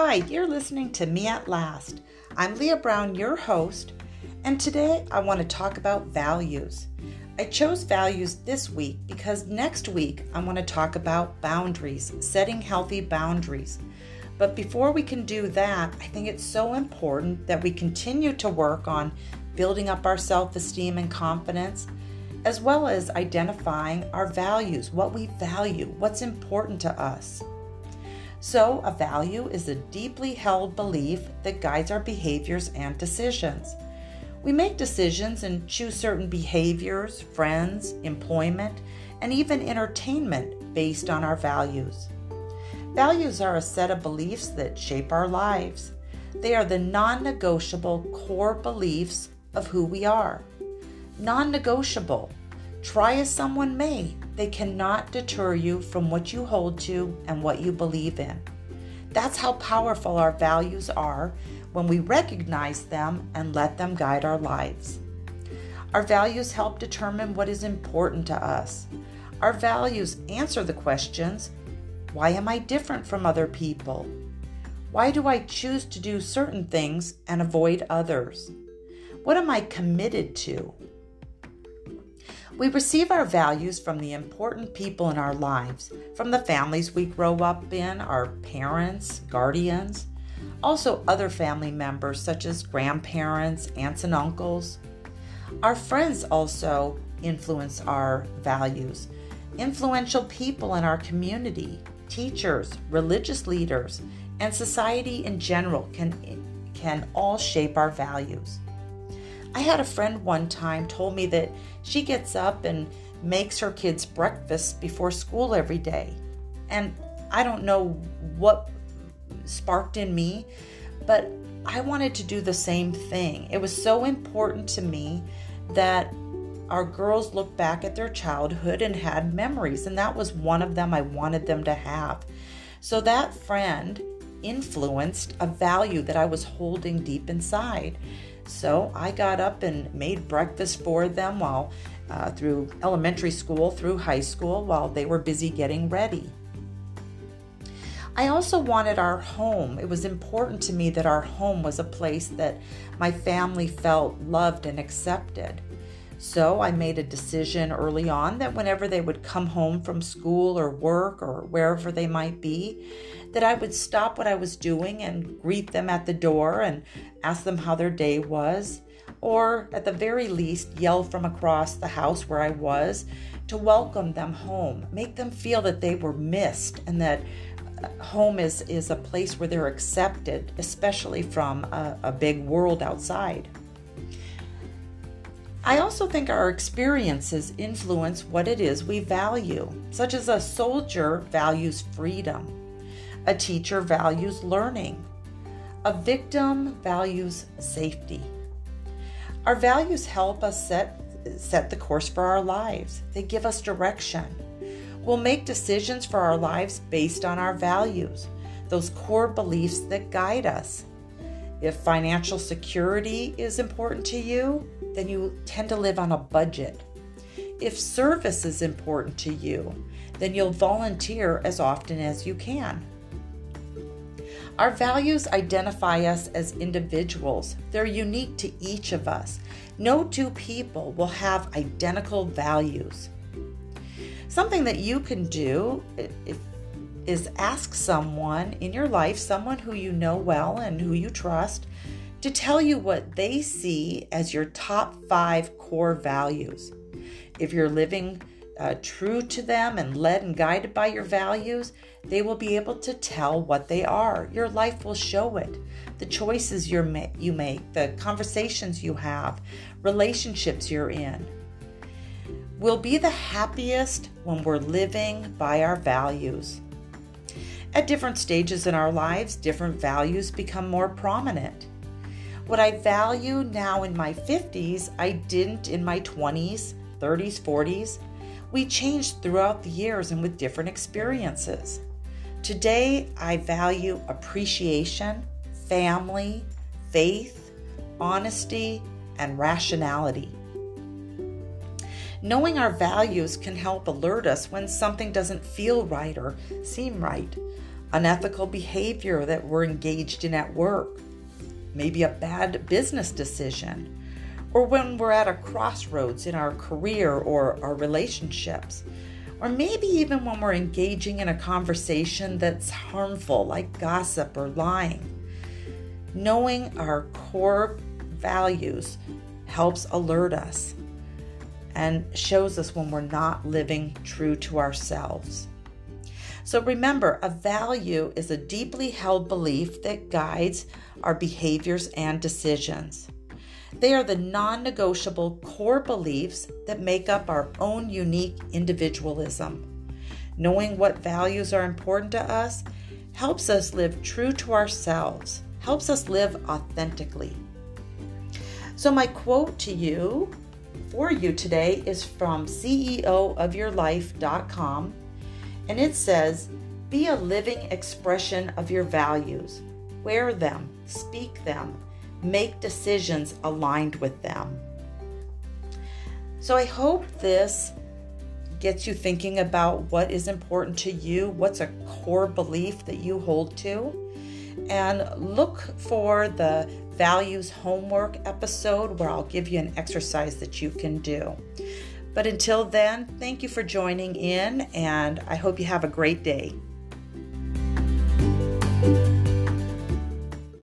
Hi, you're listening to Me at Last. I'm Leah Brown, your host, and today I want to talk about values. I chose values this week because next week I want to talk about boundaries, setting healthy boundaries. But before we can do that, I think it's so important that we continue to work on building up our self esteem and confidence, as well as identifying our values, what we value, what's important to us. So, a value is a deeply held belief that guides our behaviors and decisions. We make decisions and choose certain behaviors, friends, employment, and even entertainment based on our values. Values are a set of beliefs that shape our lives. They are the non negotiable core beliefs of who we are. Non negotiable. Try as someone may, they cannot deter you from what you hold to and what you believe in. That's how powerful our values are when we recognize them and let them guide our lives. Our values help determine what is important to us. Our values answer the questions why am I different from other people? Why do I choose to do certain things and avoid others? What am I committed to? We receive our values from the important people in our lives, from the families we grow up in, our parents, guardians, also other family members such as grandparents, aunts, and uncles. Our friends also influence our values. Influential people in our community, teachers, religious leaders, and society in general can, can all shape our values. I had a friend one time told me that she gets up and makes her kids breakfast before school every day. And I don't know what sparked in me, but I wanted to do the same thing. It was so important to me that our girls looked back at their childhood and had memories, and that was one of them I wanted them to have. So that friend influenced a value that I was holding deep inside. So I got up and made breakfast for them while uh, through elementary school, through high school, while they were busy getting ready. I also wanted our home. It was important to me that our home was a place that my family felt loved and accepted. So I made a decision early on that whenever they would come home from school or work or wherever they might be, that I would stop what I was doing and greet them at the door and ask them how their day was, or at the very least, yell from across the house where I was to welcome them home, make them feel that they were missed and that uh, home is, is a place where they're accepted, especially from a, a big world outside. I also think our experiences influence what it is we value, such as a soldier values freedom, a teacher values learning, a victim values safety. Our values help us set, set the course for our lives, they give us direction. We'll make decisions for our lives based on our values, those core beliefs that guide us. If financial security is important to you, then you tend to live on a budget. If service is important to you, then you'll volunteer as often as you can. Our values identify us as individuals. They're unique to each of us. No two people will have identical values. Something that you can do is ask someone in your life, someone who you know well and who you trust, to tell you what they see as your top five core values. If you're living uh, true to them and led and guided by your values, they will be able to tell what they are. Your life will show it. The choices you you make, the conversations you have, relationships you're in. We'll be the happiest when we're living by our values. At different stages in our lives, different values become more prominent. What I value now in my 50s, I didn't in my 20s, 30s, 40s. We changed throughout the years and with different experiences. Today, I value appreciation, family, faith, honesty, and rationality. Knowing our values can help alert us when something doesn't feel right or seem right. unethical behavior that we're engaged in at work, maybe a bad business decision, or when we're at a crossroads in our career or our relationships, or maybe even when we're engaging in a conversation that's harmful, like gossip or lying. Knowing our core values helps alert us and shows us when we're not living true to ourselves. So remember, a value is a deeply held belief that guides our behaviors and decisions. They are the non negotiable core beliefs that make up our own unique individualism. Knowing what values are important to us helps us live true to ourselves, helps us live authentically. So, my quote to you for you today is from CEOofyourlife.com, and it says, Be a living expression of your values. Wear them, speak them, make decisions aligned with them. So I hope this gets you thinking about what is important to you, what's a core belief that you hold to, and look for the values homework episode where I'll give you an exercise that you can do. But until then, thank you for joining in, and I hope you have a great day.